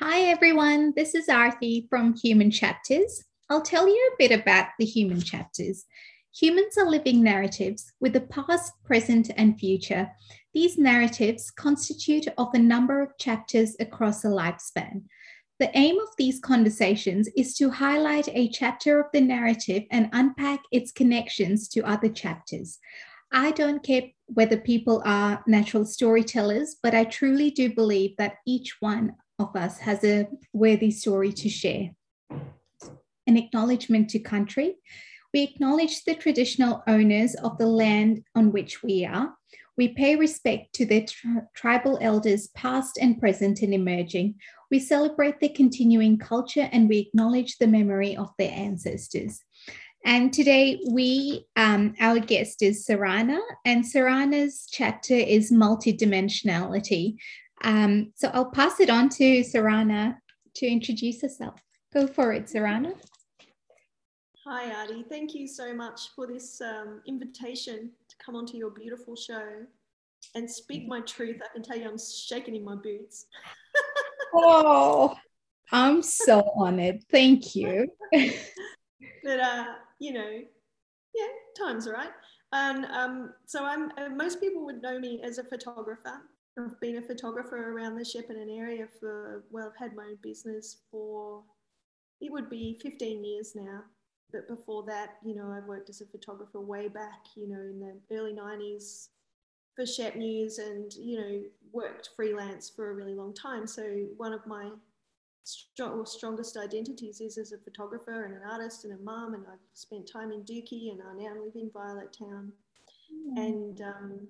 Hi, everyone. This is Arthi from Human Chapters. I'll tell you a bit about the human chapters. Humans are living narratives with a past, present, and future. These narratives constitute of a number of chapters across a lifespan. The aim of these conversations is to highlight a chapter of the narrative and unpack its connections to other chapters. I don't care whether people are natural storytellers, but I truly do believe that each one of us has a worthy story to share. An acknowledgement to country. We acknowledge the traditional owners of the land on which we are. We pay respect to the tri- tribal elders, past and present and emerging. We celebrate their continuing culture and we acknowledge the memory of their ancestors. And today, we, um, our guest is Sarana, and Sarana's chapter is multidimensionality. Um, so I'll pass it on to Sarana to introduce herself. Go for it, Sarana. Hi, Adi. Thank you so much for this um, invitation to come onto your beautiful show and speak my truth. I can tell you I'm shaking in my boots. oh, I'm so honored. Thank you. but, uh, you know, yeah, time's right. And um, so I'm, uh, most people would know me as a photographer. I've been a photographer around the Shepparton area for, well, I've had my own business for, it would be 15 years now. But before that, you know, I've worked as a photographer way back, you know, in the early 90s for Shepp News and, you know, worked freelance for a really long time. So one of my strong, strongest identities is as a photographer and an artist and a mum. And I've spent time in Dookie and I now live in Violet Town. Mm. And, um,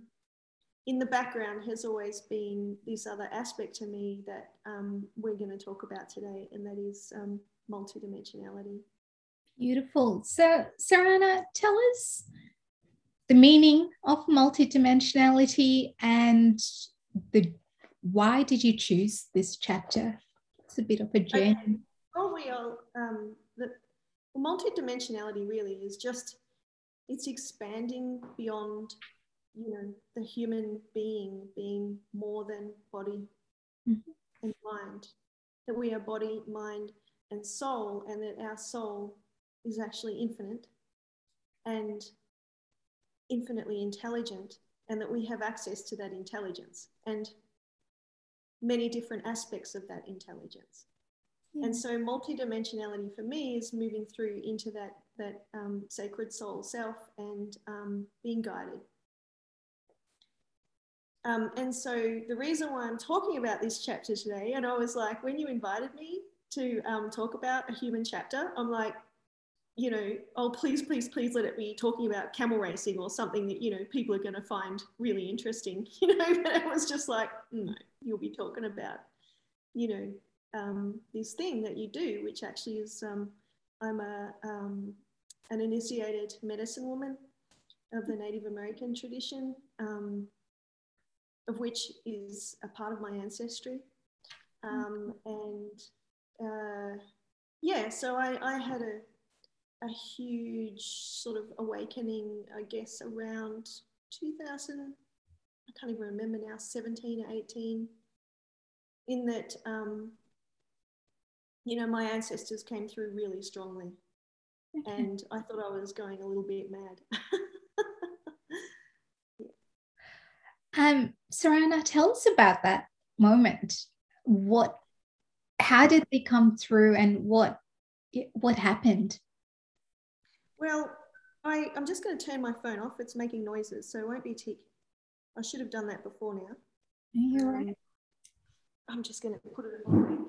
in the background has always been this other aspect to me that um, we're going to talk about today, and that is um, multidimensionality. Beautiful. So, Sarana, tell us the meaning of multidimensionality and the why did you choose this chapter? It's a bit of a journey. Okay. Probably all um, the multidimensionality really is just it's expanding beyond you know the human being being more than body mm-hmm. and mind that we are body mind and soul and that our soul is actually infinite and infinitely intelligent and that we have access to that intelligence and many different aspects of that intelligence yeah. and so multidimensionality for me is moving through into that that um, sacred soul self and um, being guided um, and so the reason why I'm talking about this chapter today, and I was like, when you invited me to um, talk about a human chapter, I'm like, you know, oh, please, please, please let it be talking about camel racing or something that, you know, people are going to find really interesting, you know, but it was just like, no, you'll be talking about, you know, um, this thing that you do, which actually is, um, I'm a, um, an initiated medicine woman of the Native American tradition. Um, of which is a part of my ancestry. Um, and uh, yeah, so I, I had a, a huge sort of awakening, I guess, around 2000, I can't even remember now, 17 or 18, in that, um, you know, my ancestors came through really strongly. And I thought I was going a little bit mad. Um, Sarana, tell us about that moment. What, how did they come through, and what, what happened? Well, I, I'm just going to turn my phone off. It's making noises, so it won't be tick. I should have done that before now. You're right. Um, I'm just going to put it in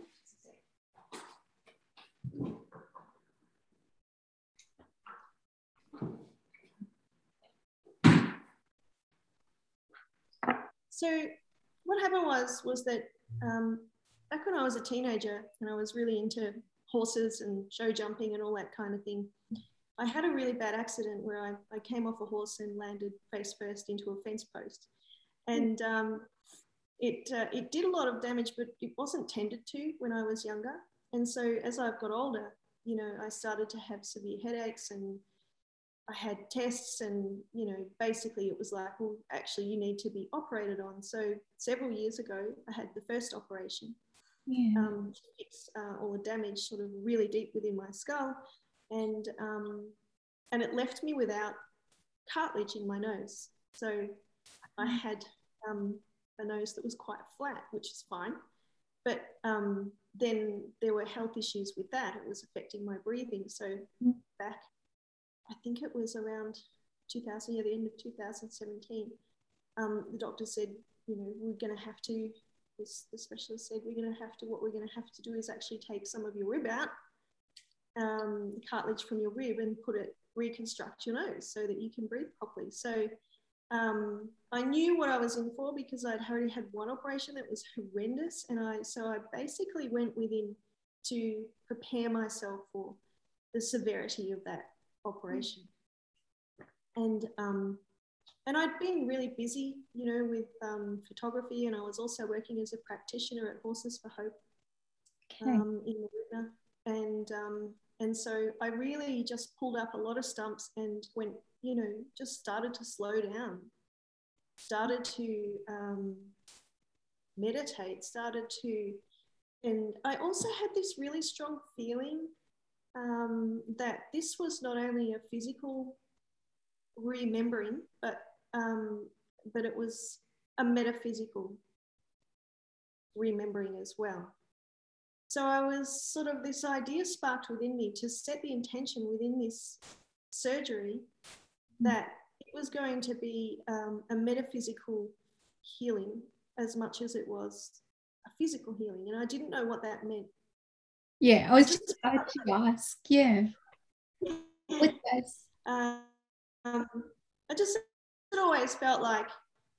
So what happened was was that um, back when I was a teenager and I was really into horses and show jumping and all that kind of thing, I had a really bad accident where I, I came off a horse and landed face first into a fence post. And um, it, uh, it did a lot of damage, but it wasn't tended to when I was younger. And so as I've got older, you know, I started to have severe headaches and I had tests, and you know, basically it was like, well, actually, you need to be operated on. So several years ago, I had the first operation, yeah. um, fix uh, all the damage sort of really deep within my skull. And, um, and it left me without cartilage in my nose. So I Mm. had um, a nose that was quite flat, which is fine. But um, then there were health issues with that. It was affecting my breathing. So Mm. back, I think it was around 2000, yeah, the end of 2017, um, the doctor said, you know, we're going to have to, this, the specialist said, we're going to have to, what we're going to have to do is actually take some of your rib out, um, cartilage from your rib and put it, reconstruct your nose so that you can breathe properly. So um, I knew what I was in for because I'd already had one operation that was horrendous. And I, so I basically went within to prepare myself for the severity of that operation. And, um, and I'd been really busy, you know, with um, photography, and I was also working as a practitioner at Horses for Hope Okay. um, in Marina. And, um, and so I really just pulled up a lot of stumps and went, you know, just started to slow down, started to um, meditate, started to, and I also had this really strong feeling um, that this was not only a physical remembering, but um, but it was a metaphysical remembering as well. So I was sort of this idea sparked within me to set the intention within this surgery that it was going to be um, a metaphysical healing as much as it was a physical healing. And I didn't know what that meant. Yeah, I was just about to ask. Yeah. With this. Um, I just always felt like,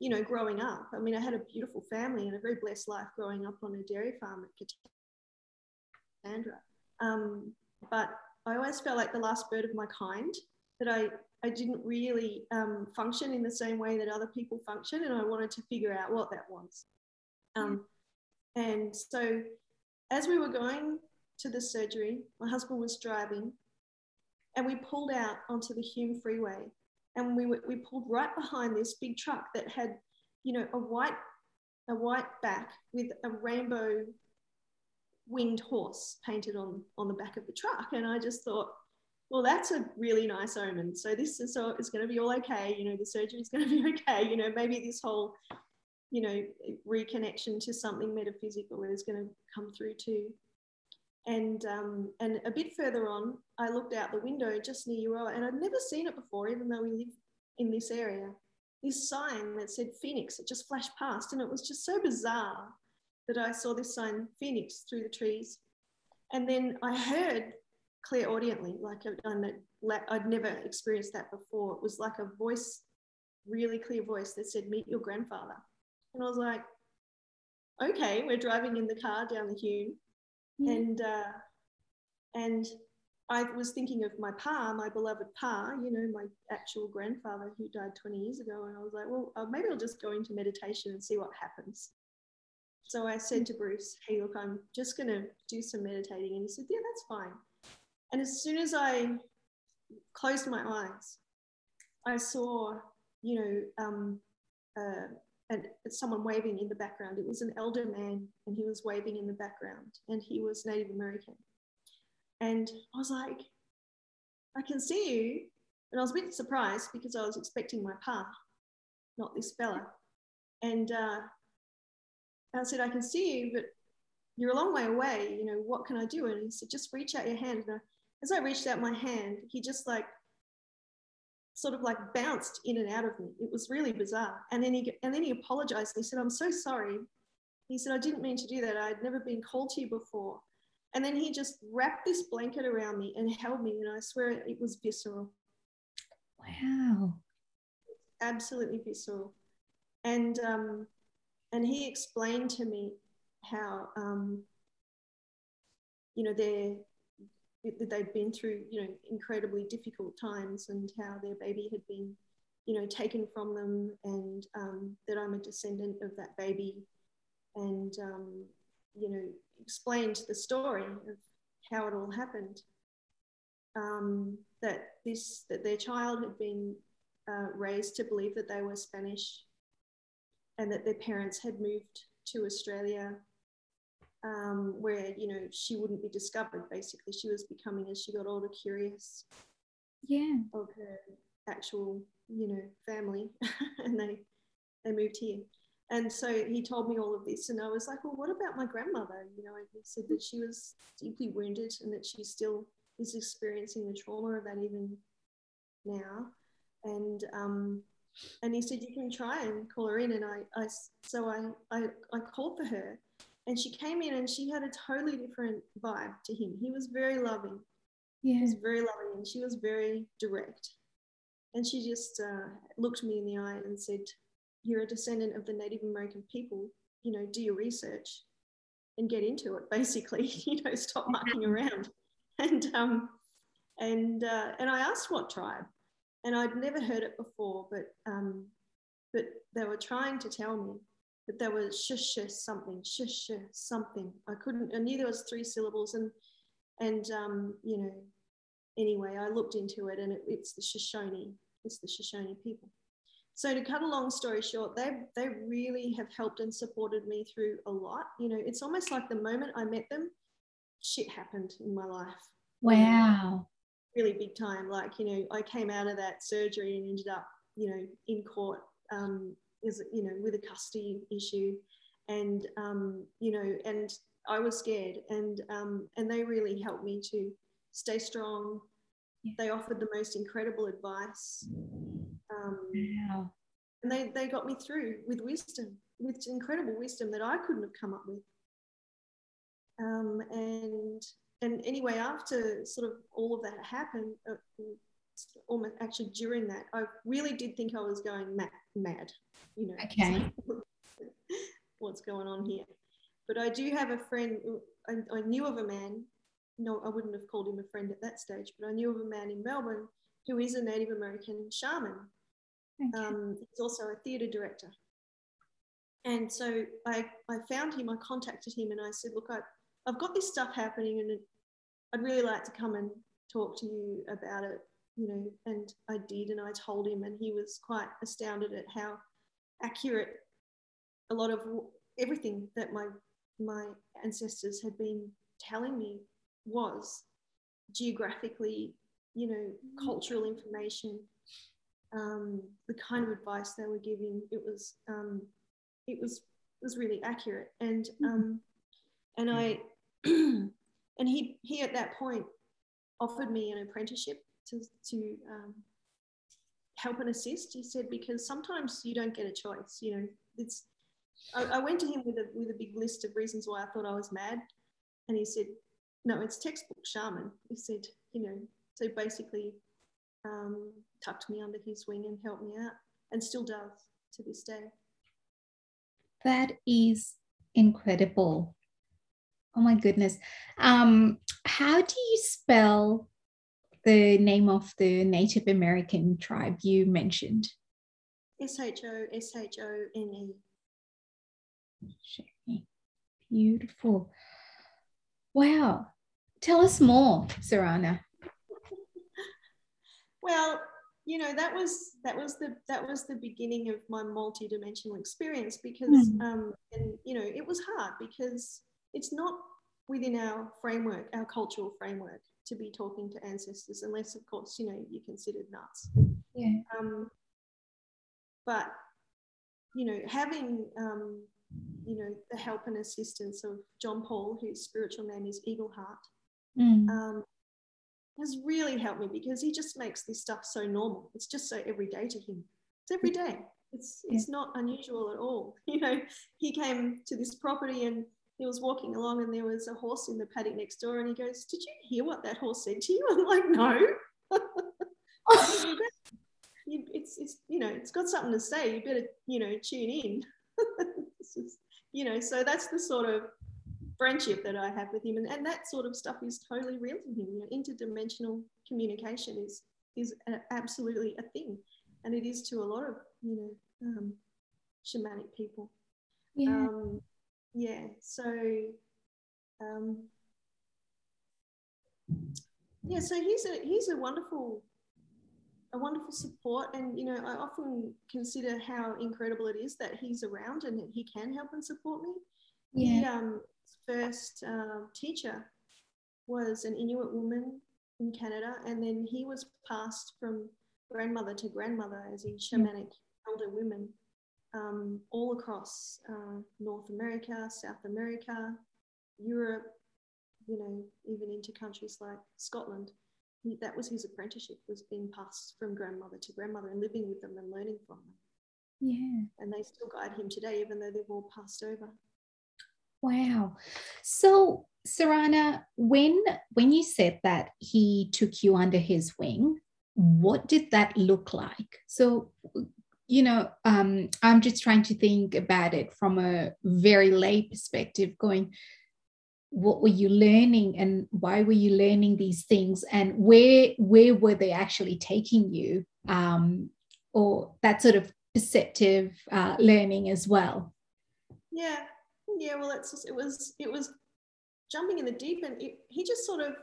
you know, growing up. I mean, I had a beautiful family and a very blessed life growing up on a dairy farm at Katandra. Um, but I always felt like the last bird of my kind, that I, I didn't really um, function in the same way that other people function, and I wanted to figure out what that was. Um, and so, as we were going to the surgery, my husband was driving, and we pulled out onto the Hume Freeway, and we we pulled right behind this big truck that had, you know, a white a white back with a rainbow winged horse painted on on the back of the truck, and I just thought, well, that's a really nice omen. So this is so it's going to be all okay. You know, the surgery is going to be okay. You know, maybe this whole you know reconnection to something metaphysical is going to come through too. And um, and a bit further on, I looked out the window just near Euroa, and I'd never seen it before, even though we live in this area. This sign that said Phoenix, it just flashed past, and it was just so bizarre that I saw this sign Phoenix through the trees. And then I heard clairaudiently, like I'd, I'd never experienced that before. It was like a voice, really clear voice that said, Meet your grandfather. And I was like, Okay, we're driving in the car down the Hume. Yeah. And, uh, and I was thinking of my pa, my beloved pa, you know, my actual grandfather who died 20 years ago. And I was like, well, uh, maybe I'll just go into meditation and see what happens. So I said to Bruce, hey, look, I'm just going to do some meditating. And he said, yeah, that's fine. And as soon as I closed my eyes, I saw, you know, um, uh, and someone waving in the background. It was an elder man, and he was waving in the background, and he was Native American. And I was like, I can see you. And I was a bit surprised because I was expecting my pa, not this fella. And uh, I said, I can see you, but you're a long way away. You know, what can I do? And he said, just reach out your hand. And I, as I reached out my hand, he just like sort of like bounced in and out of me. It was really bizarre. And then he and then he apologized. He said, "I'm so sorry." He said, "I didn't mean to do that. I'd never been called to you before." And then he just wrapped this blanket around me and held me, and I swear it was visceral. Wow. Absolutely visceral. And um, and he explained to me how um, you know they're they'd been through you know incredibly difficult times and how their baby had been you know taken from them and um, that i'm a descendant of that baby and um, you know explained the story of how it all happened. Um, that this that their child had been uh, raised to believe that they were spanish and that their parents had moved to australia um, where you know she wouldn't be discovered. Basically, she was becoming as she got older curious. Yeah. Of her actual, you know, family, and they they moved here. And so he told me all of this, and I was like, "Well, what about my grandmother?" You know, and he said that she was deeply wounded and that she still is experiencing the trauma of that even now. And um, and he said you can try and call her in, and I, I so I, I I called for her, and she came in and she had a totally different vibe to him. He was very loving. Yeah. He was very loving, and she was very direct. And she just uh, looked me in the eye and said, "You're a descendant of the Native American people. You know, do your research and get into it. Basically, you know, stop mucking around." And um, and uh, and I asked what tribe, and I'd never heard it before, but um, but they were trying to tell me that there was shush something shush something. I couldn't. I knew there was three syllables, and and um, you know, anyway, I looked into it, and it, it's the Shoshone. It's the Shoshone people. So to cut a long story short, they they really have helped and supported me through a lot. You know, it's almost like the moment I met them, shit happened in my life. Wow really big time. Like, you know, I came out of that surgery and ended up, you know, in court, um, is, you know, with a custody issue. And, um, you know, and I was scared and, um, and they really helped me to stay strong. Yeah. They offered the most incredible advice. Um, wow. And they, they got me through with wisdom, with incredible wisdom that I couldn't have come up with. Um, and and anyway, after sort of all of that happened, uh, almost actually during that, I really did think I was going mad. mad you know, okay. what's going on here? But I do have a friend. I, I knew of a man. No, I wouldn't have called him a friend at that stage, but I knew of a man in Melbourne who is a Native American shaman. Okay. Um, he's also a theatre director. And so I, I found him, I contacted him, and I said, Look, I, I've got this stuff happening and I'd really like to come and talk to you about it, you know, and I did, and I told him, and he was quite astounded at how accurate a lot of everything that my my ancestors had been telling me was geographically, you know, cultural information, um, the kind of advice they were giving. It was um, it was was really accurate, and um, and I and he he at that point offered me an apprenticeship to to um, help and assist. He said because sometimes you don't get a choice. You know, it's. I, I went to him with a with a big list of reasons why I thought I was mad, and he said, "No, it's textbook shaman." He said, "You know, so basically." Um, tucked me under his wing and helped me out, and still does to this day. That is incredible. Oh my goodness. Um, how do you spell the name of the Native American tribe you mentioned? S H O S H O N E. Beautiful. Wow. Tell us more, Sarana. well, you know that was that was the that was the beginning of my multi-dimensional experience because mm. um and you know it was hard because it's not within our framework, our cultural framework, to be talking to ancestors, unless, of course, you know, you're considered nuts. Yeah. Um, but, you know, having, um, you know, the help and assistance of John Paul, whose spiritual name is Eagle Heart, mm. um, has really helped me because he just makes this stuff so normal. It's just so everyday to him. It's every day. It's it's not unusual at all. You know, he came to this property and he was walking along and there was a horse in the paddock next door and he goes, Did you hear what that horse said to you? I'm like, No. it's, it's, you know, it's got something to say. You better, you know, tune in. just, you know, so that's the sort of friendship that I have with him. And, and that sort of stuff is totally real to him. You know, interdimensional communication is, is a, absolutely a thing. And it is to a lot of, you know, um, shamanic people. Yeah. Um, yeah so um, yeah so he's a he's a wonderful a wonderful support and you know i often consider how incredible it is that he's around and that he can help and support me. Yeah. he um, first uh, teacher was an Inuit woman in Canada, and then he was passed from grandmother to grandmother as in shamanic elder women um, all across uh, North America, South America, Europe, you know, even into countries like Scotland. He, that was his apprenticeship, was being passed from grandmother to grandmother and living with them and learning from them. Yeah. And they still guide him today, even though they've all passed over. Wow. So, Sarana, when when you said that he took you under his wing, what did that look like? So, you know, um, I'm just trying to think about it from a very lay perspective, going, what were you learning and why were you learning these things? And where where were they actually taking you? Um, or that sort of perceptive uh, learning as well. Yeah. Yeah well it's just, it was it was jumping in the deep and it, he just sort of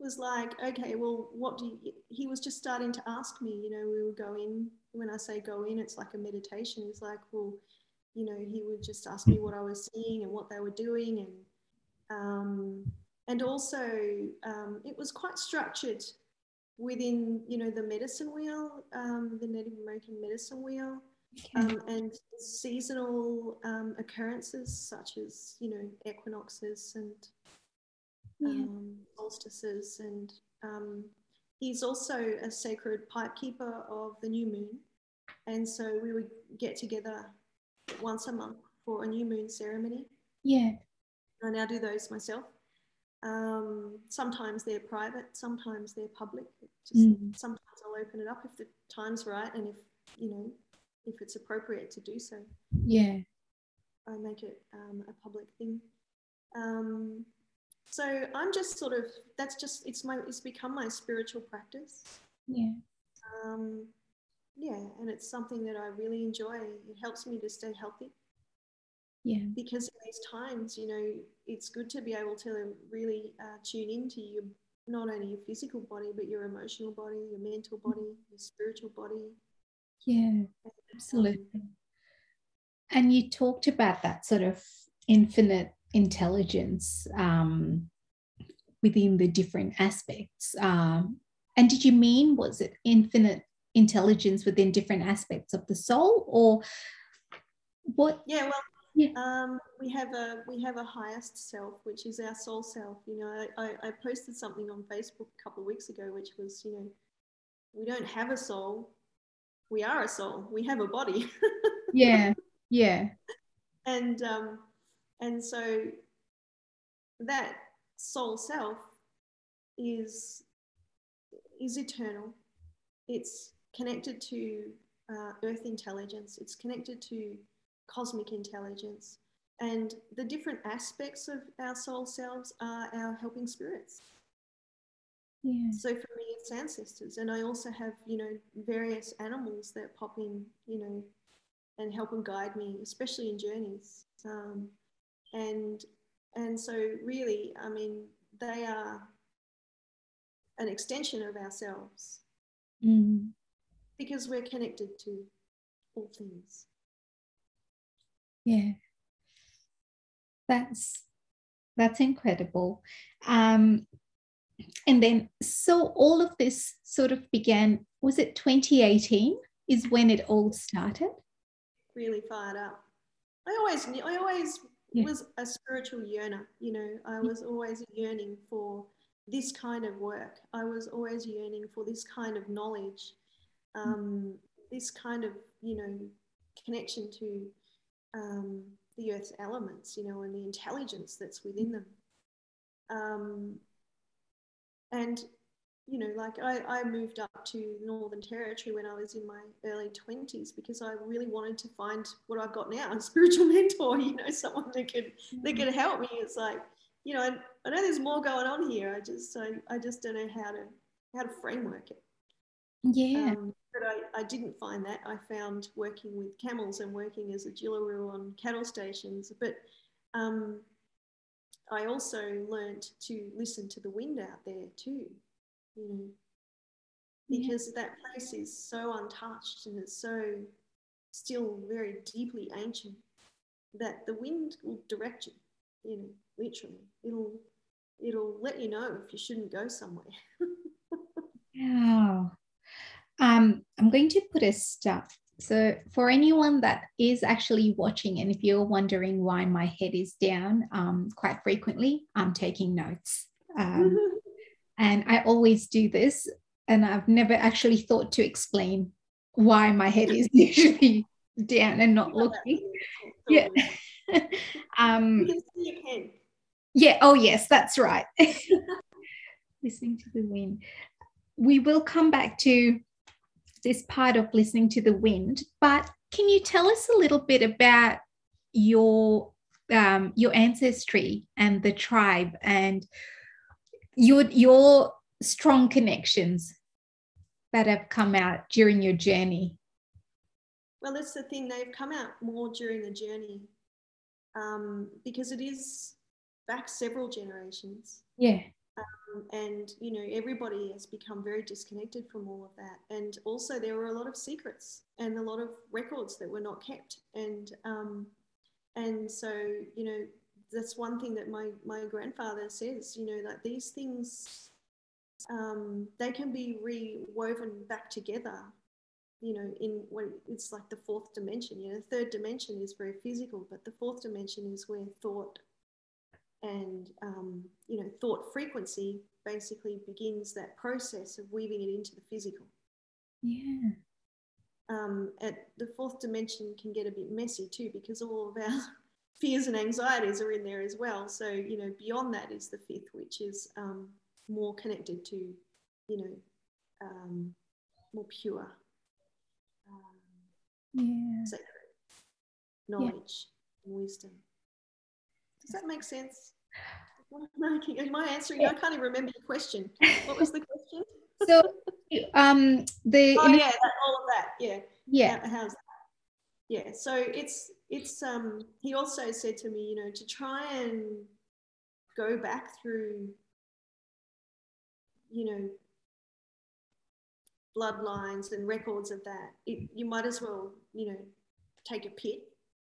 was like okay well what do you he was just starting to ask me you know we would go in when i say go in it's like a meditation. He's like well you know he would just ask me what i was seeing and what they were doing and um, and also um, it was quite structured within you know the medicine wheel um, the native american medicine wheel um, and seasonal um, occurrences such as you know equinoxes and yeah. um, solstices and um, he's also a sacred pipe keeper of the new moon and so we would get together once a month for a new moon ceremony yeah I now do those myself. Um, sometimes they're private, sometimes they're public. Just, Mm. Sometimes I'll open it up if the time's right and if you know if it's appropriate to do so. yeah I make it um, a public thing. Um, so I'm just sort of that's just it's my it's become my spiritual practice. yeah Um, yeah, and it's something that I really enjoy. It helps me to stay healthy yeah because in these times, you know, it's good to be able to really uh, tune into your not only your physical body but your emotional body, your mental body, your spiritual body. yeah Um, absolutely and you talked about that sort of infinite intelligence um, within the different aspects um, and did you mean was it infinite intelligence within different aspects of the soul or what yeah, well, Yeah. um, we have a we have a highest self, which is our soul self. You know, I, I, posted something on Facebook a couple of weeks ago, which was, you know, we don't have a soul, we are a soul. We have a body. yeah yeah and um, and so that soul self is is eternal. It's connected to uh, earth intelligence. It's connected to cosmic intelligence. And the different aspects of our soul selves are our helping spirits. Yeah so for me it's ancestors. And i also have you know various animals that pop in you know and help and guide me especially in journeys. Um, and and so really i mean they are an extension of ourselves Mm. because we're connected to all things Yeah. That's that's incredible. Um and then so all of this sort of began was it 2018 is when it all started? really fired up i always knew i always Yeah. was a spiritual yearner you know i was always yearning for this kind of work. I was always yearning for this kind of knowledge um, this kind of you know connection to um, the earth's elements you know and the intelligence that's within them. Um, and you know like I, I moved up to northern territory when i was in my early 20s because i really wanted to find what i've got now a spiritual mentor you know someone that could that could help me it's like you know I, I know there's more going on here i just I, I just don't know how to how to framework it Yeah. um, but I, I didn't find that. I found working with camels and working as a Jillaroo on cattle stations. But um, I also learned to listen to the wind out there too, you know, Yeah. because that place is so untouched and it's so still very deeply ancient that the wind will direct you. you know, literally. It'll it'll let you know if you shouldn't go somewhere. wow. Um, I'm going to put a stop. So, for anyone that is actually watching, and if you're wondering why my head is down um, quite frequently, I'm taking notes. Um, and I always do this, and I've never actually thought to explain why my head is usually down and not looking. Yeah. um, yeah. Oh, yes, that's right. listening to the wind. We will come back to this part of listening to the wind, but can you tell us a little bit about your um, your ancestry and the tribe and your your strong connections that have come out during your journey? Well, that's the thing, they've come out more during the journey um, because it is back several generations. Yeah. Um, and, you know, everybody has become very disconnected from all of that. And also, there were a lot of secrets and a lot of records that were not kept. And, um, and so, you know, that's one thing that my, my grandfather says, you know, that these things, um, they can be rewoven back together you know, in when it's like the fourth dimension. You know, the third dimension is very physical, but the fourth dimension is where thought and um, you know thought frequency basically begins that process of weaving it into the physical. Yeah. Um, at the fourth dimension can get a bit messy too because all of our fears and anxieties are in there as well. So you know beyond that is the fifth, which is um, more connected to you know um, more pure um, yeah. secret, knowledge, yeah. and wisdom. Does that make sense? Am I answering? Yeah. I can't even remember your question. What was the question? so, um, the oh yeah, that, all of that. Yeah. Yeah. how's that? Yeah. So it's it's um. He also said to me, you know, to try and go back through, you know, bloodlines and records of that, it, you might as well, you know, take a pit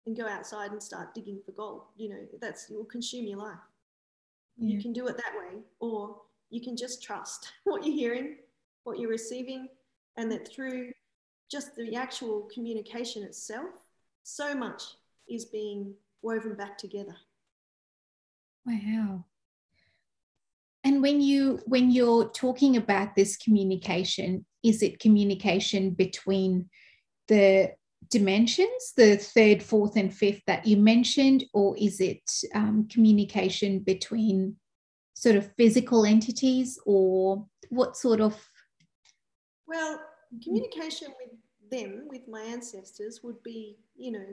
and go outside and start digging for gold. You know, that's you'll consume your life. Yeah. You can do it that way, or you can just trust what you're hearing, what you're receiving, and that through just the actual communication itself, so much is being woven back together. Wow. And when you when you're talking about this communication, is it communication between the dimensions, the third, fourth, and fifth that you mentioned, or is it um, communication between sort of physical entities, or what sort of? Well, communication with them, with my ancestors, would be, you know,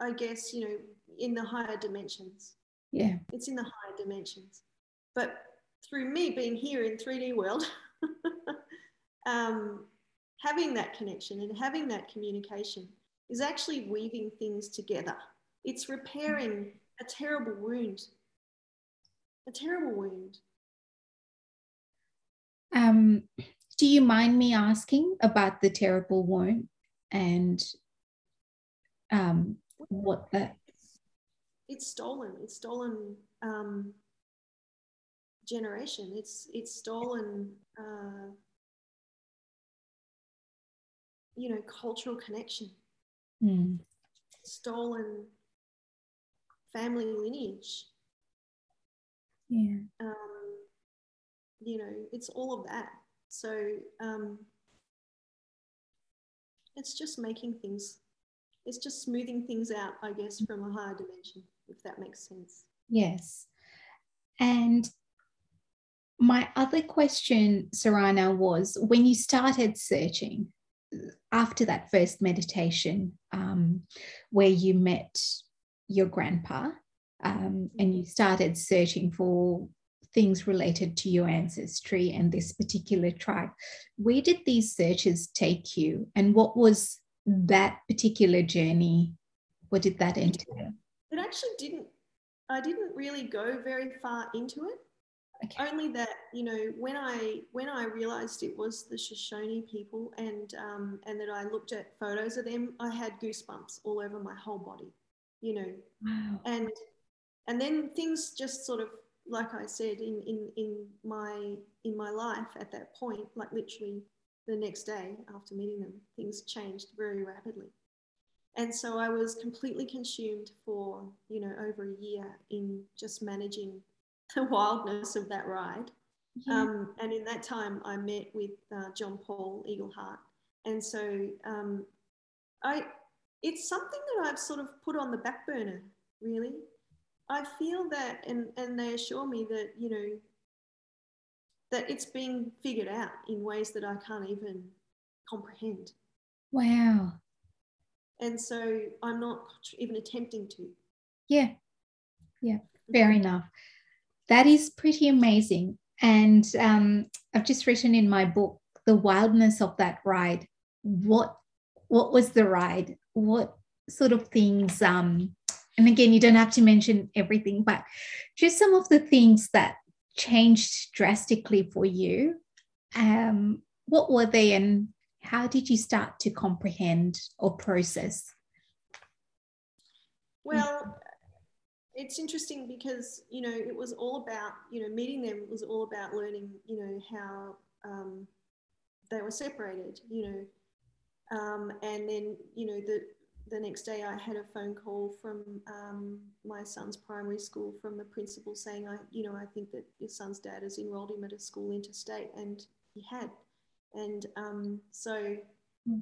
I guess, you know, in the higher dimensions. Yeah. It's in the higher dimensions. But through me being here in 3D world, um, having that connection and having that communication is actually weaving things together. It's repairing a terrible wound. A terrible wound. Um, do you mind me asking about the terrible wound and um, what that? It's stolen. It's stolen um, generation. It's it's stolen, uh, you know, cultural connection. Mm. Stolen family lineage. Yeah. Um, you know, it's all of that. So um, it's just making things, it's just smoothing things out, I guess, from a higher dimension, if that makes sense. Yes. And my other question, Sarana, was when you started searching after that first meditation um, where you met your grandpa um, and you started searching for things related to your ancestry and this particular tribe, where did these searches take you? And what was that particular journey? What did that entail? It actually didn't, I didn't really go very far into it Okay. Only that you know when I when I realized it was the Shoshone people and um, and that I looked at photos of them, I had goosebumps all over my whole body, you know. Wow. And and then things just sort of like I said in in in my in my life at that point, like literally the next day after meeting them, things changed very rapidly. And so I was completely consumed for, you know, over a year in just managing the wildness of that ride. Yeah. Um, and in that time, I met with uh, John Paul Eagleheart. And so um, I, it's something that I've sort of put on the back burner, really. I feel that, and, and they assure me that, you know, that it's being figured out in ways that I can't even comprehend. Wow. And so I'm not even attempting to. Yeah. Yeah. Fair enough. That is pretty amazing. And um, I've just written in my book the wildness of that ride. What what was the ride? What sort of things um, and again you don't have to mention everything but just some of the things that changed drastically for you um, what were they and how did you start to comprehend or process? Well it's interesting because you know it was all about you know meeting them was all about learning you know how um, they were separated you know. Um, and then you know the the next day I had a phone call from um, my son's primary school from the principal saying, I, you know, I think that your son's dad has enrolled him at a school interstate, and he had, and um, so mm.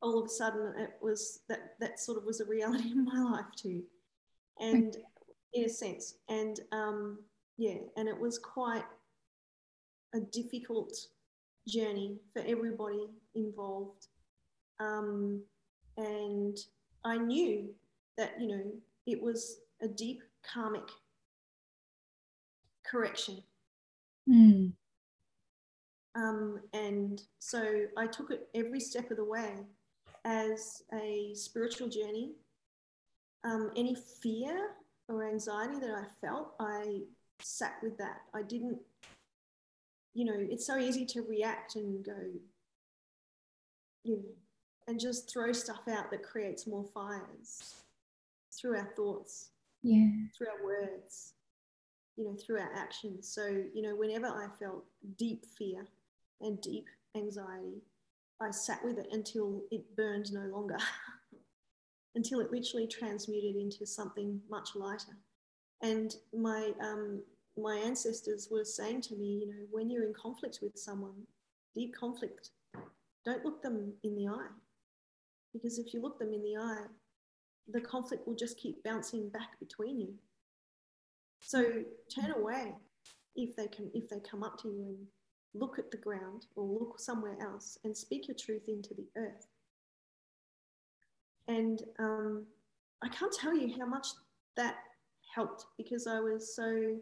all of a sudden it was that that sort of was a reality in my life too, and in a sense, and um, yeah, and it was quite a difficult journey for everybody involved. Um, and I knew that, you know, it was a deep karmic correction. Mm. Um, and so I took it every step of the way as a spiritual journey. Um, any fear or anxiety that I felt, I sat with that. I didn't, you know, it's so easy to react and go, you know, and just throw stuff out that creates more fires through our thoughts, yeah, through our words, you know, through our actions. So, you know, whenever I felt deep fear and deep anxiety, I sat with it until it burned no longer, until it literally transmuted into something much lighter. And my um, my ancestors were saying to me, you know, when you're in conflict with someone, deep conflict, don't look them in the eye. Because if you look them in the eye, the conflict will just keep bouncing back between you. So turn away if they can if they come up to you and look at the ground or look somewhere else and speak your truth into the earth. And um, I can't tell you how much that helped because I was so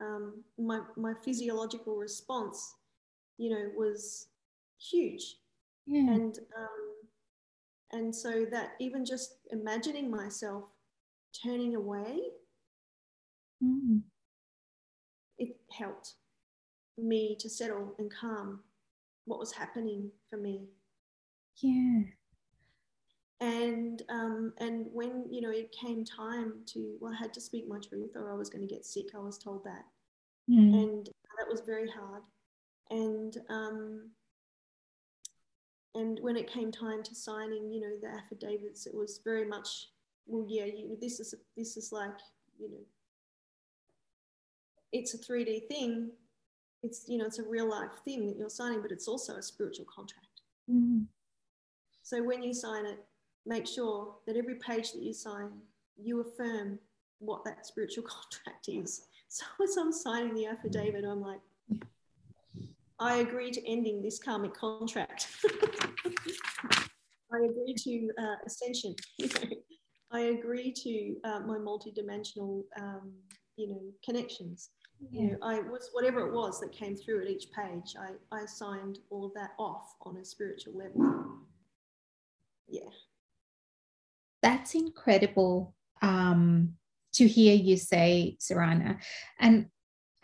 um, my my physiological response, you know, was huge. Yeah. And um, and so that even just imagining myself turning away, mm. it helped me to settle and calm what was happening for me. Yeah. And um, and when you know it came time to well, I had to speak my truth, or I was going to get sick. I was told that, mm. and that was very hard. And um, and when it came time to signing, you know, the affidavits, it was very much, well, yeah, you, this is this is like, you know, it's a 3D thing. It's you know, it's a real life thing that you're signing, but it's also a spiritual contract. Mm-hmm. So when you sign it, make sure that every page that you sign, you affirm what that spiritual contract is. So as I'm signing the affidavit, I'm like, I agree to ending this karmic contract. I agree to uh, ascension. I agree to uh, my multidimensional, um, you know, connections. Yeah. You know, I was whatever it was that came through at each page. I, I signed all of that off on a spiritual level. Yeah, that's incredible um, to hear you say, Sarana. And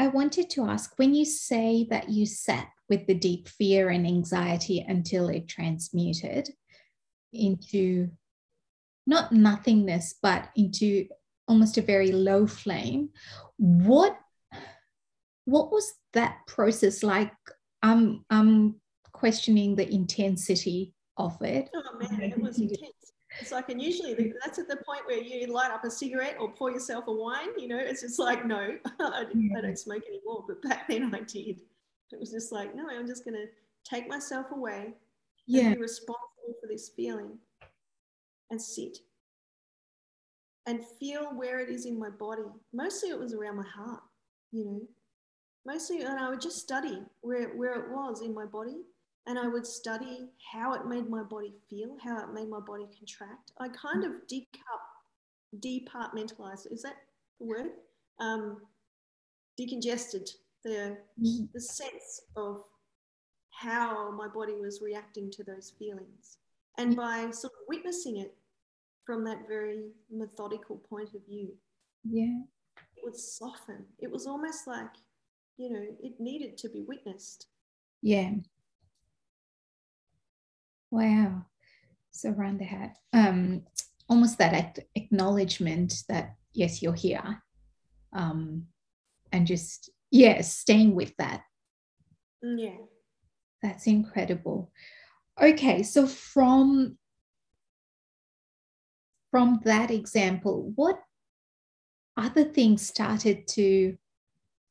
I wanted to ask when you say that you sat with the deep fear and anxiety until it transmuted into not nothingness, but into almost a very low flame. What what was that process like? I'm I'm questioning the intensity of it. Oh man, it was intense. It's like, and usually that's at the point where you light up a cigarette or pour yourself a wine. You know, it's just like, no, I, I don't smoke anymore. But back then I did. It was just like, no, I'm just going to take myself away. Yeah. be responsible for this feeling and sit and feel where it is in my body. Mostly it was around my heart, you know. Mostly, and I would just study where, where it was in my body and I would study how it made my body feel, how it made my body contract. I kind of decup, departmentalized, is that the word? Um, decongested the, mm-hmm. the sense of how my body was reacting to those feelings. And by sort of witnessing it from that very methodical point of view, yeah, it would soften. It was almost like, you know, it needed to be witnessed. Yeah. Wow. So around the head, um, almost that acknowledgement that yes, you're here, um, and just yes, staying with that. Yeah. That's incredible. Okay, so from from that example, what other things started to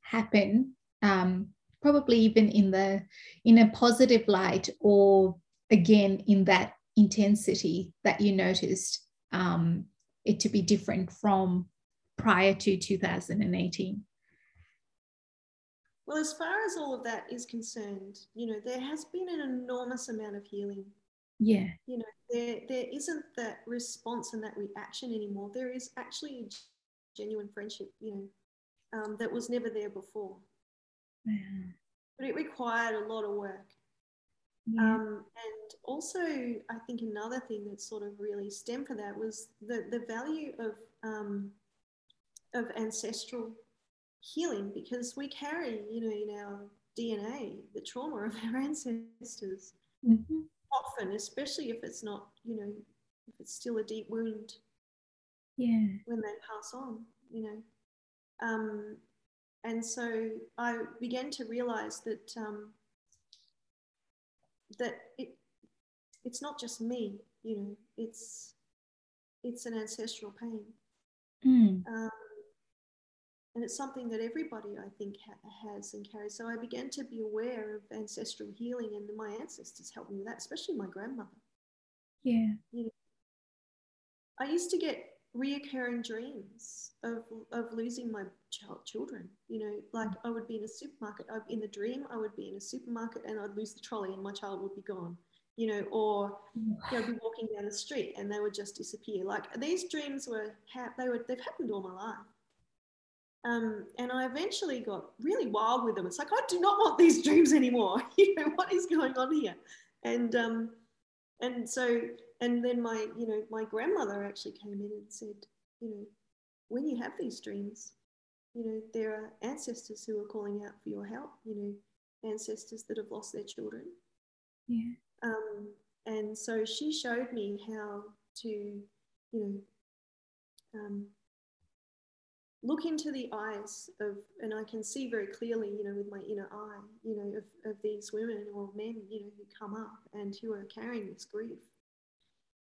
happen? Um, probably even in the in a positive light, or again in that intensity that you noticed um, it to be different from prior to 2018? Well, as far as all of that is concerned, you know, there has been an enormous amount of healing. Yeah. You know, there there isn't that response and that reaction anymore. There is actually a genuine friendship, you know, um, that was never there before. Yeah. But it required a lot of work. Yeah. Um, and also, I think another thing that sort of really stemmed from that was the, the value of, um, of ancestral healing because we carry, you know, in our DNA the trauma of our ancestors. Mm-hmm. Often, especially if it's not, you know, if it's still a deep wound. Yeah. When they pass on, you know. Um, and so I began to realize that um, that it it's not just me, you know, it's it's an ancestral pain. Mm. Um, and it's something that everybody, I think, ha- has and carries. So I began to be aware of ancestral healing, and my ancestors helped me with that, especially my grandmother. Yeah. You know, I used to get reoccurring dreams of, of losing my child, children. You know, like I would be in a supermarket. I, in the dream, I would be in a supermarket and I'd lose the trolley and my child would be gone. You know, or you know, I'd be walking down the street and they would just disappear. Like these dreams were, ha- they were, they've happened all my life. Um, and I eventually got really wild with them. It's like I do not want these dreams anymore. you know what is going on here? And um, and so and then my you know my grandmother actually came in and said you know when you have these dreams you know there are ancestors who are calling out for your help you know ancestors that have lost their children. Yeah. Um, and so she showed me how to you know um, look into the eyes of and i can see very clearly you know with my inner eye you know of, of these women or men you know who come up and who are carrying this grief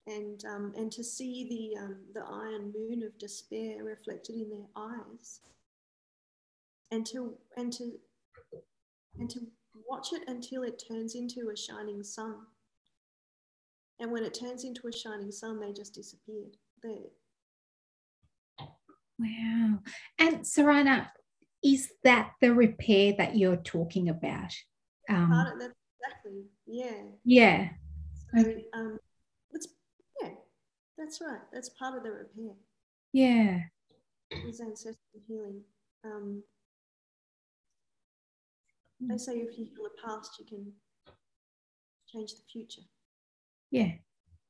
and um, and to see the um, the iron moon of despair reflected in their eyes, and to and to and to watch it until it turns into a shining sun. And when it turns into a shining sun, they just disappeared. They wow. And Sarana, is that the repair that you're talking about? Um, Part of that, exactly. Yeah. Yeah. So, um, that's right. That's part of the repair. Yeah. Is ancestral healing. Um, they say if you heal the past, you can change the future. Yeah.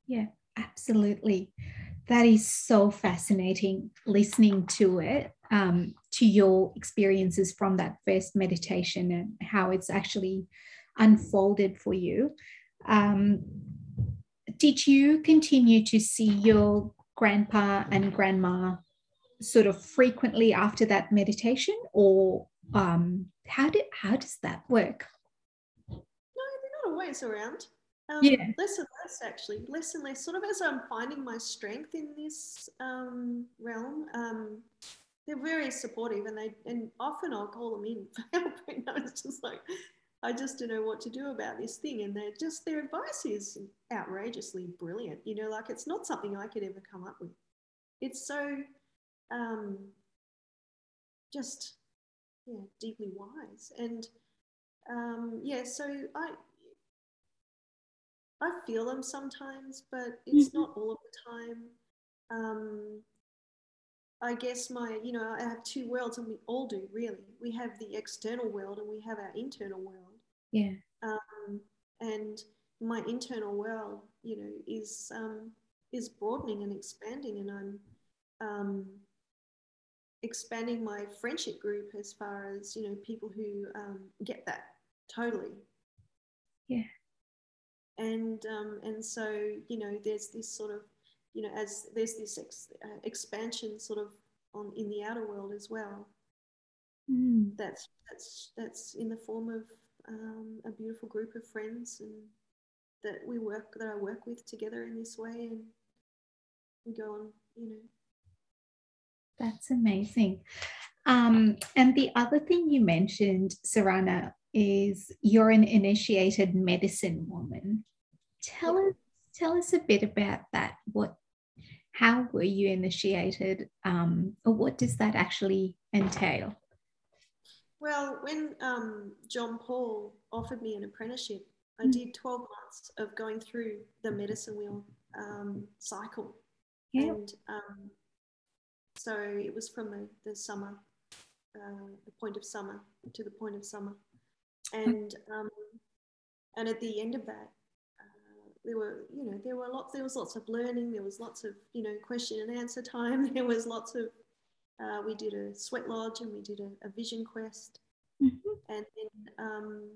Yeah. Absolutely. That is so fascinating listening to it, um, to your experiences from that first meditation and how it's actually unfolded for you. Um, did you continue to see your grandpa and grandma sort of frequently after that meditation, or um, how did how does that work? No, they're not always around. Um, Yeah. Less and less, actually. Less and less. Sort of as I'm finding my strength in this um, realm, um, they're very supportive, and they and often I'll call them in for help. You know, it's just like I just don't know what to do about this thing, and they're just their advice is outrageously brilliant. You know, like it's not something I could ever come up with. It's so um, just yeah, deeply wise, and um, yeah. So I I feel them sometimes, but it's Mhm. not all of the time. Um, I guess my, you know, I have two worlds, and we all do really. We have the external world, and we have our internal world. Yeah. Um, and my internal world, you know, is um, is broadening and expanding, and I'm um, expanding my friendship group as far as you know people who um, get that totally Yeah. and um, and so you know there's this sort of you know as there's this ex, uh, expansion sort of on in the outer world as well Mm. that's that's that's in the form of um, a beautiful group of friends and that we work that I work with together in this way and we go on you know That's amazing. Um, and the other thing you mentioned, Sarana, is you're an initiated medicine woman. Tell Yeah. us tell us a bit about that. What how were you initiated? Um, or what does that actually entail? Well, when um, John Paul offered me an apprenticeship, I Mm. did 12 months of going through the medicine wheel um, cycle. Yeah. And um, so it was from the, the summer, uh, the point of summer to the point of summer. And, um, and at the end of that, there were, you know, there were lots, there was lots of learning. There was lots of, you know, question and answer time. There was lots of, uh, we did a sweat lodge and we did a, a vision quest Mhm. and then um,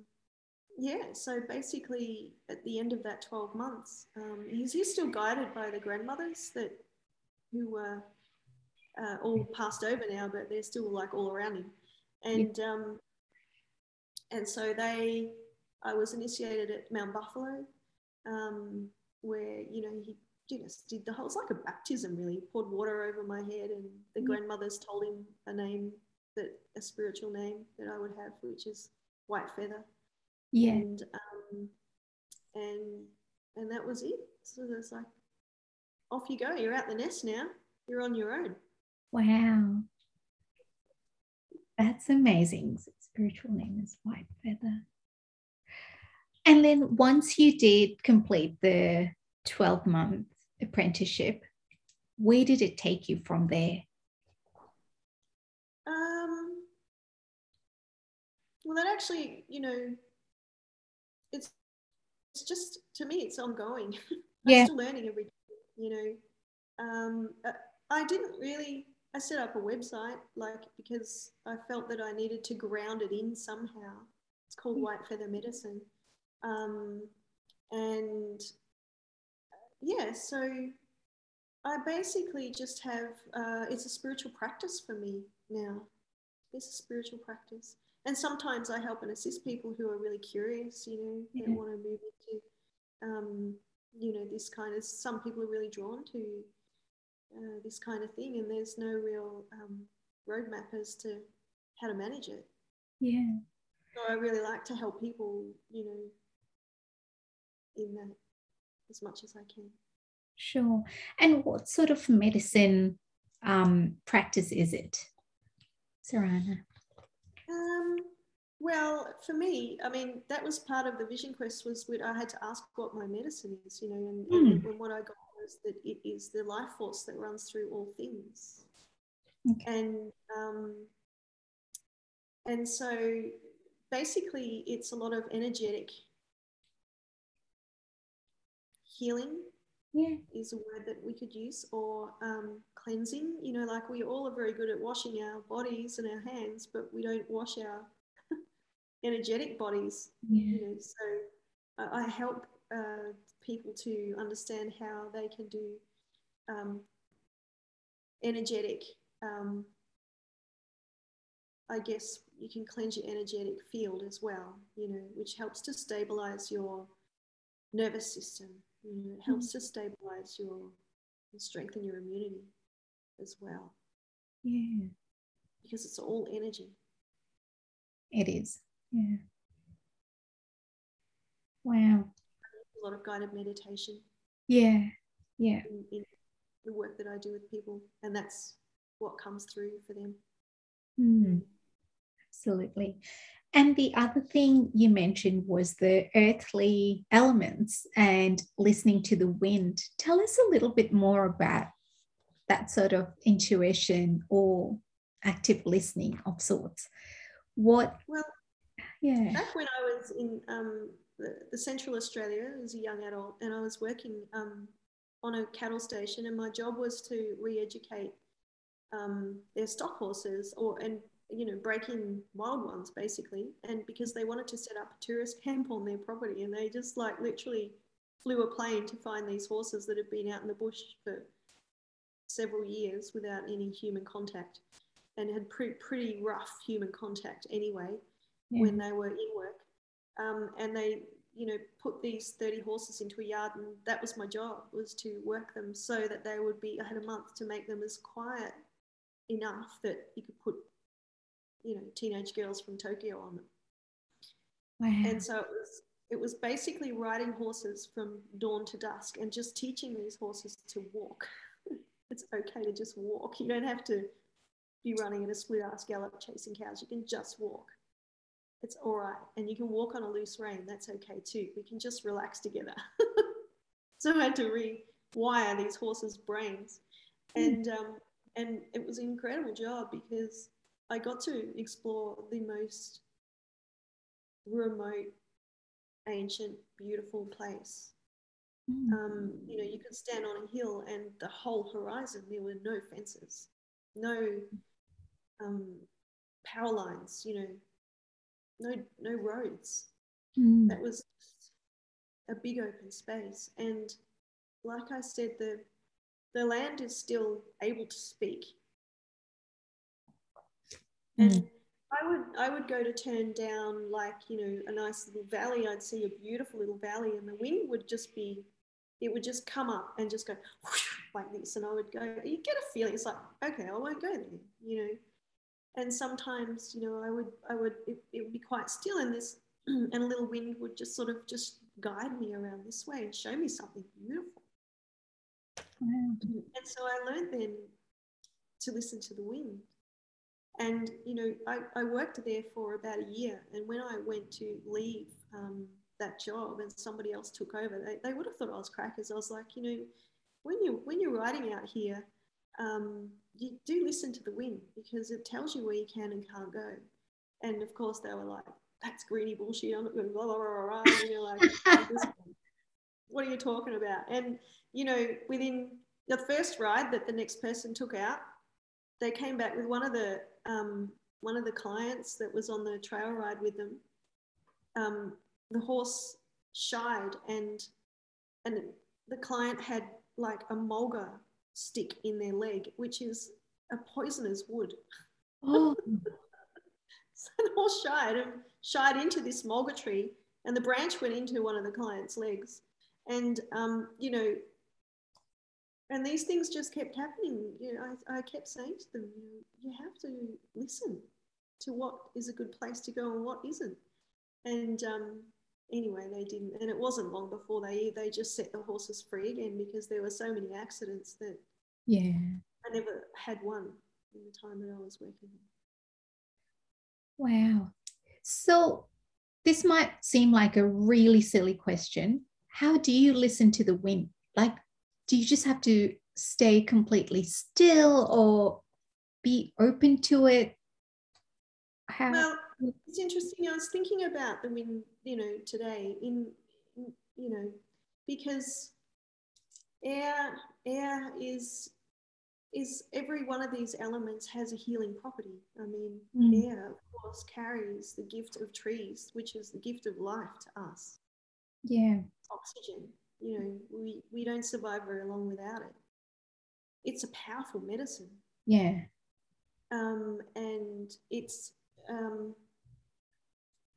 yeah so basically at the end of that 12 months um, he's, he's still guided by the grandmothers that who were uh, all passed over now but they're still like all around him and um, and so they i was initiated at mount buffalo um, where you know he just did the whole it's like a baptism really he poured water over my head and the Mm. grandmothers told him a name that a spiritual name that I would have, which is White Feather, Yeah. and um, and and that was it. So it's like, off you go. You're out the nest now. You're on your own. Wow. That's amazing. Spiritual name is White Feather. And then once you did complete the 12 month apprenticeship, where did it take you from there? Um, well, that actually, you know, it's it's just to me, it's ongoing. Yeah. I'm still learning every day. You know, um, uh, I didn't really. I set up a website like because I felt that I needed to ground it in somehow. It's called Mm. White Feather Medicine, um, and yeah, so I basically just have. Uh, it's a spiritual practice for me now. It's a spiritual practice, and sometimes I help and assist people who are really curious. You know, that Yeah. want to move into um, you know this kind of some people are really drawn to uh, this kind of thing and there's no real um, roadmap as to how to manage it Yeah. so i really like to help people you know in that as much as i can Sure. And what sort of medicine um, practice is it, Sarana? um, well for me i mean that was part of the vision quest was when i had to ask what my medicine is you know and, and, and what i got was that it is the life force that runs through all things Okay. and um, and so basically it's a lot of energetic healing Yeah. is a word that we could use or um, cleansing you know like we all are very good at washing our bodies and our hands but we don't wash our energetic bodies Yeah. you know so I- i help uh, people to understand how they can do um, energetic um, I guess you can cleanse your energetic field as well, you know, which helps to stabilize your nervous system. You know, it helps to stabilize your and strengthen your immunity as well. Yeah. Because it's all energy. It is. Yeah. Wow. A lot of guided meditation. Yeah. Yeah. In, in the work that I do with people. And that's what comes through for them. Mm. Absolutely. And the other thing you mentioned was the earthly elements and listening to the wind. Tell us a little bit more about that sort of intuition or active listening of sorts. What? Well, yeah. Back when I was in um, the, the, Central Australia as a young adult, and I was working um, on a cattle station, and my job was to re-educate um, their stock horses, or and you know, breaking wild ones basically. And because they wanted to set up a tourist camp on their property, and they just like literally flew a plane to find these horses that had been out in the bush for several years without any human contact and had pre- pretty rough human contact anyway yeah. when they were in work. Um, and they, you know, put these 30 horses into a yard, and that was my job was to work them so that they would be. I had a month to make them as quiet enough that you could put you know teenage girls from Tokyo on them. Wow. And so it was it was basically riding horses from dawn to dusk and just teaching these horses to walk. it's okay to just walk. You don't have to be running at a split ass gallop chasing cows. You can just walk. It's all right. And you can walk on a loose rein. That's okay too. We can just relax together. so I had to rewire these horses' brains. Hmm. And um, and it was an incredible job because I got to explore the most remote, ancient, beautiful place. Mm. Um, you know, you could stand on a hill and the whole horizon, there were no fences, no um, power lines, you know, no, no roads. Mm. That was a big open space. And like I said, the, the land is still able to speak and mm. I would I would go to turn down like you know a nice little valley. I'd see a beautiful little valley, and the wind would just be, it would just come up and just go whoosh, like this, and I would go. You get a feeling. It's like okay, I won't go there, you know. And sometimes you know I would I would it, it would be quite still, and this and a little wind would just sort of just guide me around this way and show me something beautiful. Mm. And so I learned then to listen to the wind and, you know, I, I worked there for about a year. And when I went to leave um, that job and somebody else took over, they, they would have thought I was crackers. I was like, you know, when, you, when you're riding out here, um, you do listen to the wind because it tells you where you can and can't go. And of course, they were like, that's greeny bullshit. I'm not going blah, blah, blah, blah. And you're like, what are you talking about? And, you know, within the first ride that the next person took out, they came back with one of the um, one of the clients that was on the trail ride with them, um, the horse shied and and the client had like a mulga stick in their leg, which is a poisonous wood. Oh. so the horse shied and shied into this mulga tree, and the branch went into one of the client's legs. And um, you know, and these things just kept happening. You know, I, I kept saying to them, you, know, you have to listen to what is a good place to go and what isn't. And um, anyway, they didn't, and it wasn't long before they they just set the horses free again because there were so many accidents that yeah, I never had one in the time that I was working. Wow. So this might seem like a really silly question. How do you listen to the wind? Like, do you just have to stay completely still or be open to it? How? Well, it's interesting. I was thinking about the wind, you know, today in, in you know, because air air is is every one of these elements has a healing property. I mean, mm. air, of course, carries the gift of trees, which is the gift of life to us. Yeah. Oxygen you know, we, we don't survive very long without it. It's a powerful medicine. Yeah. um, and it's um,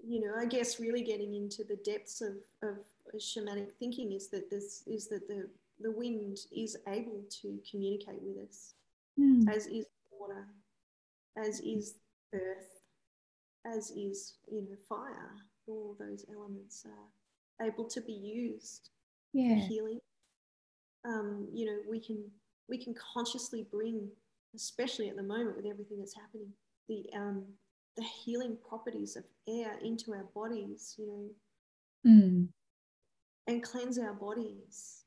you know I guess really getting into the depths of, of shamanic thinking is that this is that the the wind is able to communicate with us, Mm. as is water, as is earth, as is you know fire. All those elements are able to be used Yeah. healing. Um, you know, we can we can consciously bring, especially at the moment with everything that's happening, the um, the healing properties of air into our bodies. You know, Mm. and cleanse our bodies,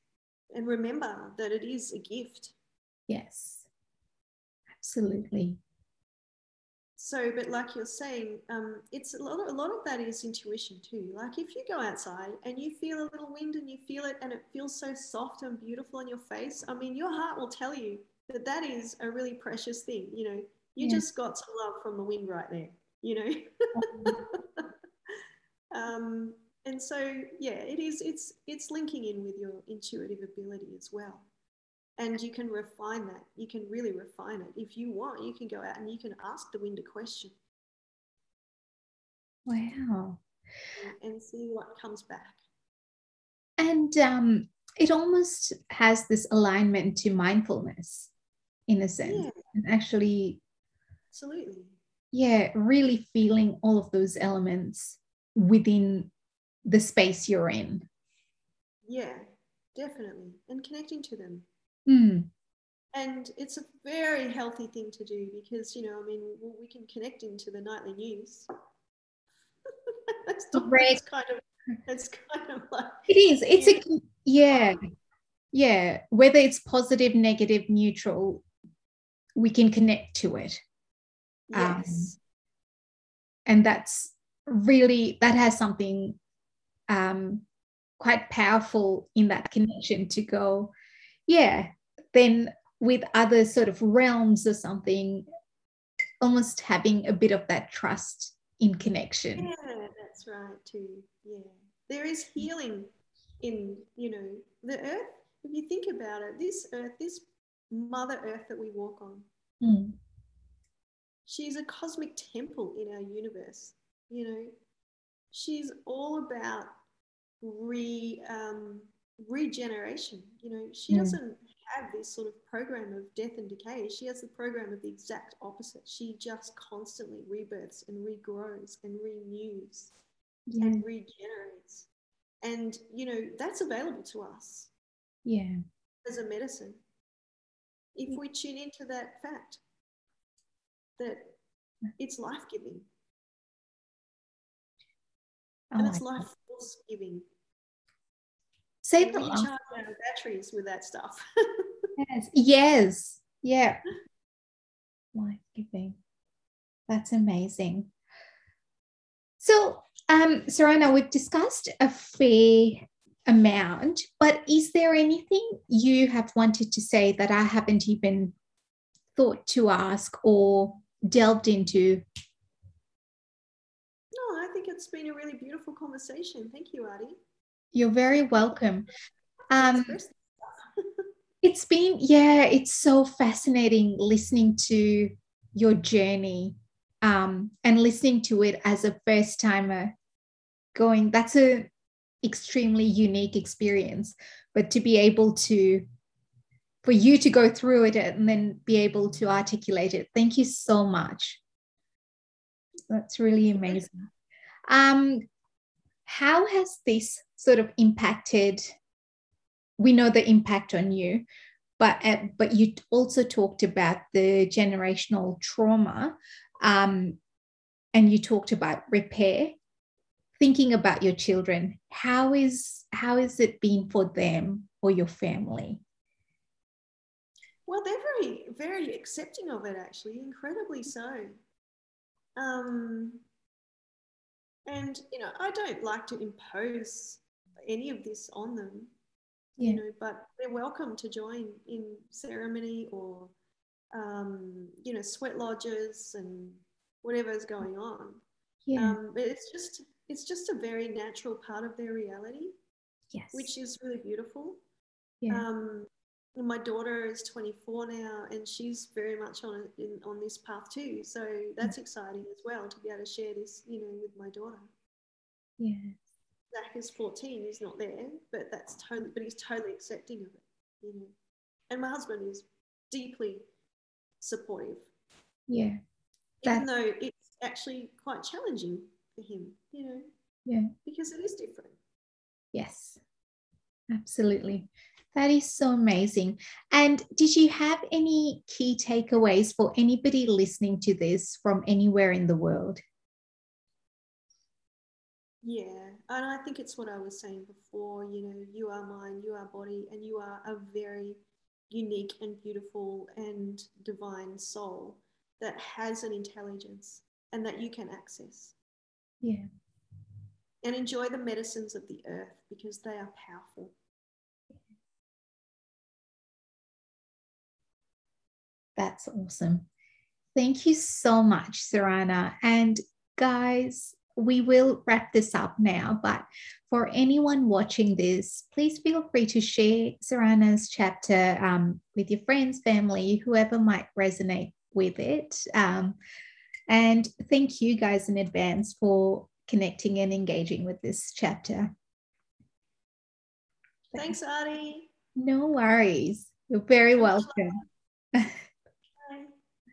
and remember that it is a gift. Yes. Absolutely. So, but like you're saying, um, it's a lot. Of, a lot of that is intuition too. Like if you go outside and you feel a little wind and you feel it, and it feels so soft and beautiful on your face. I mean, your heart will tell you that that is a really precious thing. You know, you Yeah. just got some love from the wind right there. You know. um, and so, yeah, it is. It's it's linking in with your intuitive ability as well and you can refine that. You can really refine it. If you want, you can go out and you can ask the wind a question Wow. and, and see what comes back. And um, it almost has this alignment to mindfulness in a sense. Yeah, And actually, absolutely. yeah, really feeling all of those elements within the space you're in. Yeah, definitely. And connecting to them. Mm. And it's a very healthy thing to do because, you know, I mean, we can connect into the nightly news. that's, not, Right. that's kind of, it's kind of like, It is. It's a yeah, yeah. Whether it's positive, negative, neutral, we can connect to it. Um, yes, and that's really that has something um, quite powerful in that connection to go yeah then with other sort of realms or something almost having a bit of that trust in connection Yeah, that's right too. Yeah. There is healing in, you know, the earth. If you think about it, this earth, this mother earth that we walk on, Mm. she's a cosmic temple in our universe. You know, she's all about re um, regeneration. You know, she Mm. doesn't have this sort of program of death and decay. She has the program of the exact opposite. She just constantly rebirths and regrows and renews. yeah and regenerates. And, you know, that's available to us yeah as a medicine if we tune into that fact that it's life giving Oh and it's life force giving. Say And the charge batteries with that stuff. yes yes yeah life giving that's amazing so um Sarana, we've discussed a fair amount but is there anything you have wanted to say that i haven't even thought to ask or delved into no, I think it's been a really beautiful conversation. Thank you, Artie. You're very welcome um It's been, yeah, it's so fascinating listening to your journey um, and listening to it as a first timer going, that's a extremely unique experience. But to be able to, for you to go through it and then be able to articulate it, thank you so much. That's really amazing. Um, how has this sort of impacted we know the impact on you but uh, but you also talked about the generational trauma um, and you talked about repair thinking about your children how is how is it been for them or your family Well, they're very, very accepting of it, actually, incredibly so. Um, and, you know, I don't like to impose any of this on them, Yeah. you know, but they're welcome to join in ceremony or, um, you know, sweat lodges and whatever's going on. yeah. Um, but it's just, it's just a very natural part of their reality, yes. which is really beautiful. yeah. Um, my daughter is 24 now and she's very much on in, on this path too. So that's exciting as well to be able to share this you know with my daughter. Yeah zach is 14 he's not there but that's totally but he's totally accepting of it you know. And my husband is deeply supportive. Yeah. Even though it's actually quite challenging for him you know. Yeah. Because it is different. Yes. Absolutely. That is so amazing. And did you have any key takeaways for anybody listening to this from anywhere in the world? Yeah, and I think it's what I was saying before. You know, you are mind, you are body, and you are a very unique and beautiful and divine soul that has an intelligence and that you can access. Yeah. And enjoy the medicines of the earth because they are powerful. That's awesome. Thank you so much, Sarana. And guys, we will wrap this up now, but for anyone watching this, please feel free to share Sarana's chapter um, with your friends, family, whoever might resonate with it. Um, and thank you guys in advance for connecting and engaging with this chapter. Thanks, Artie. No worries. You're very welcome.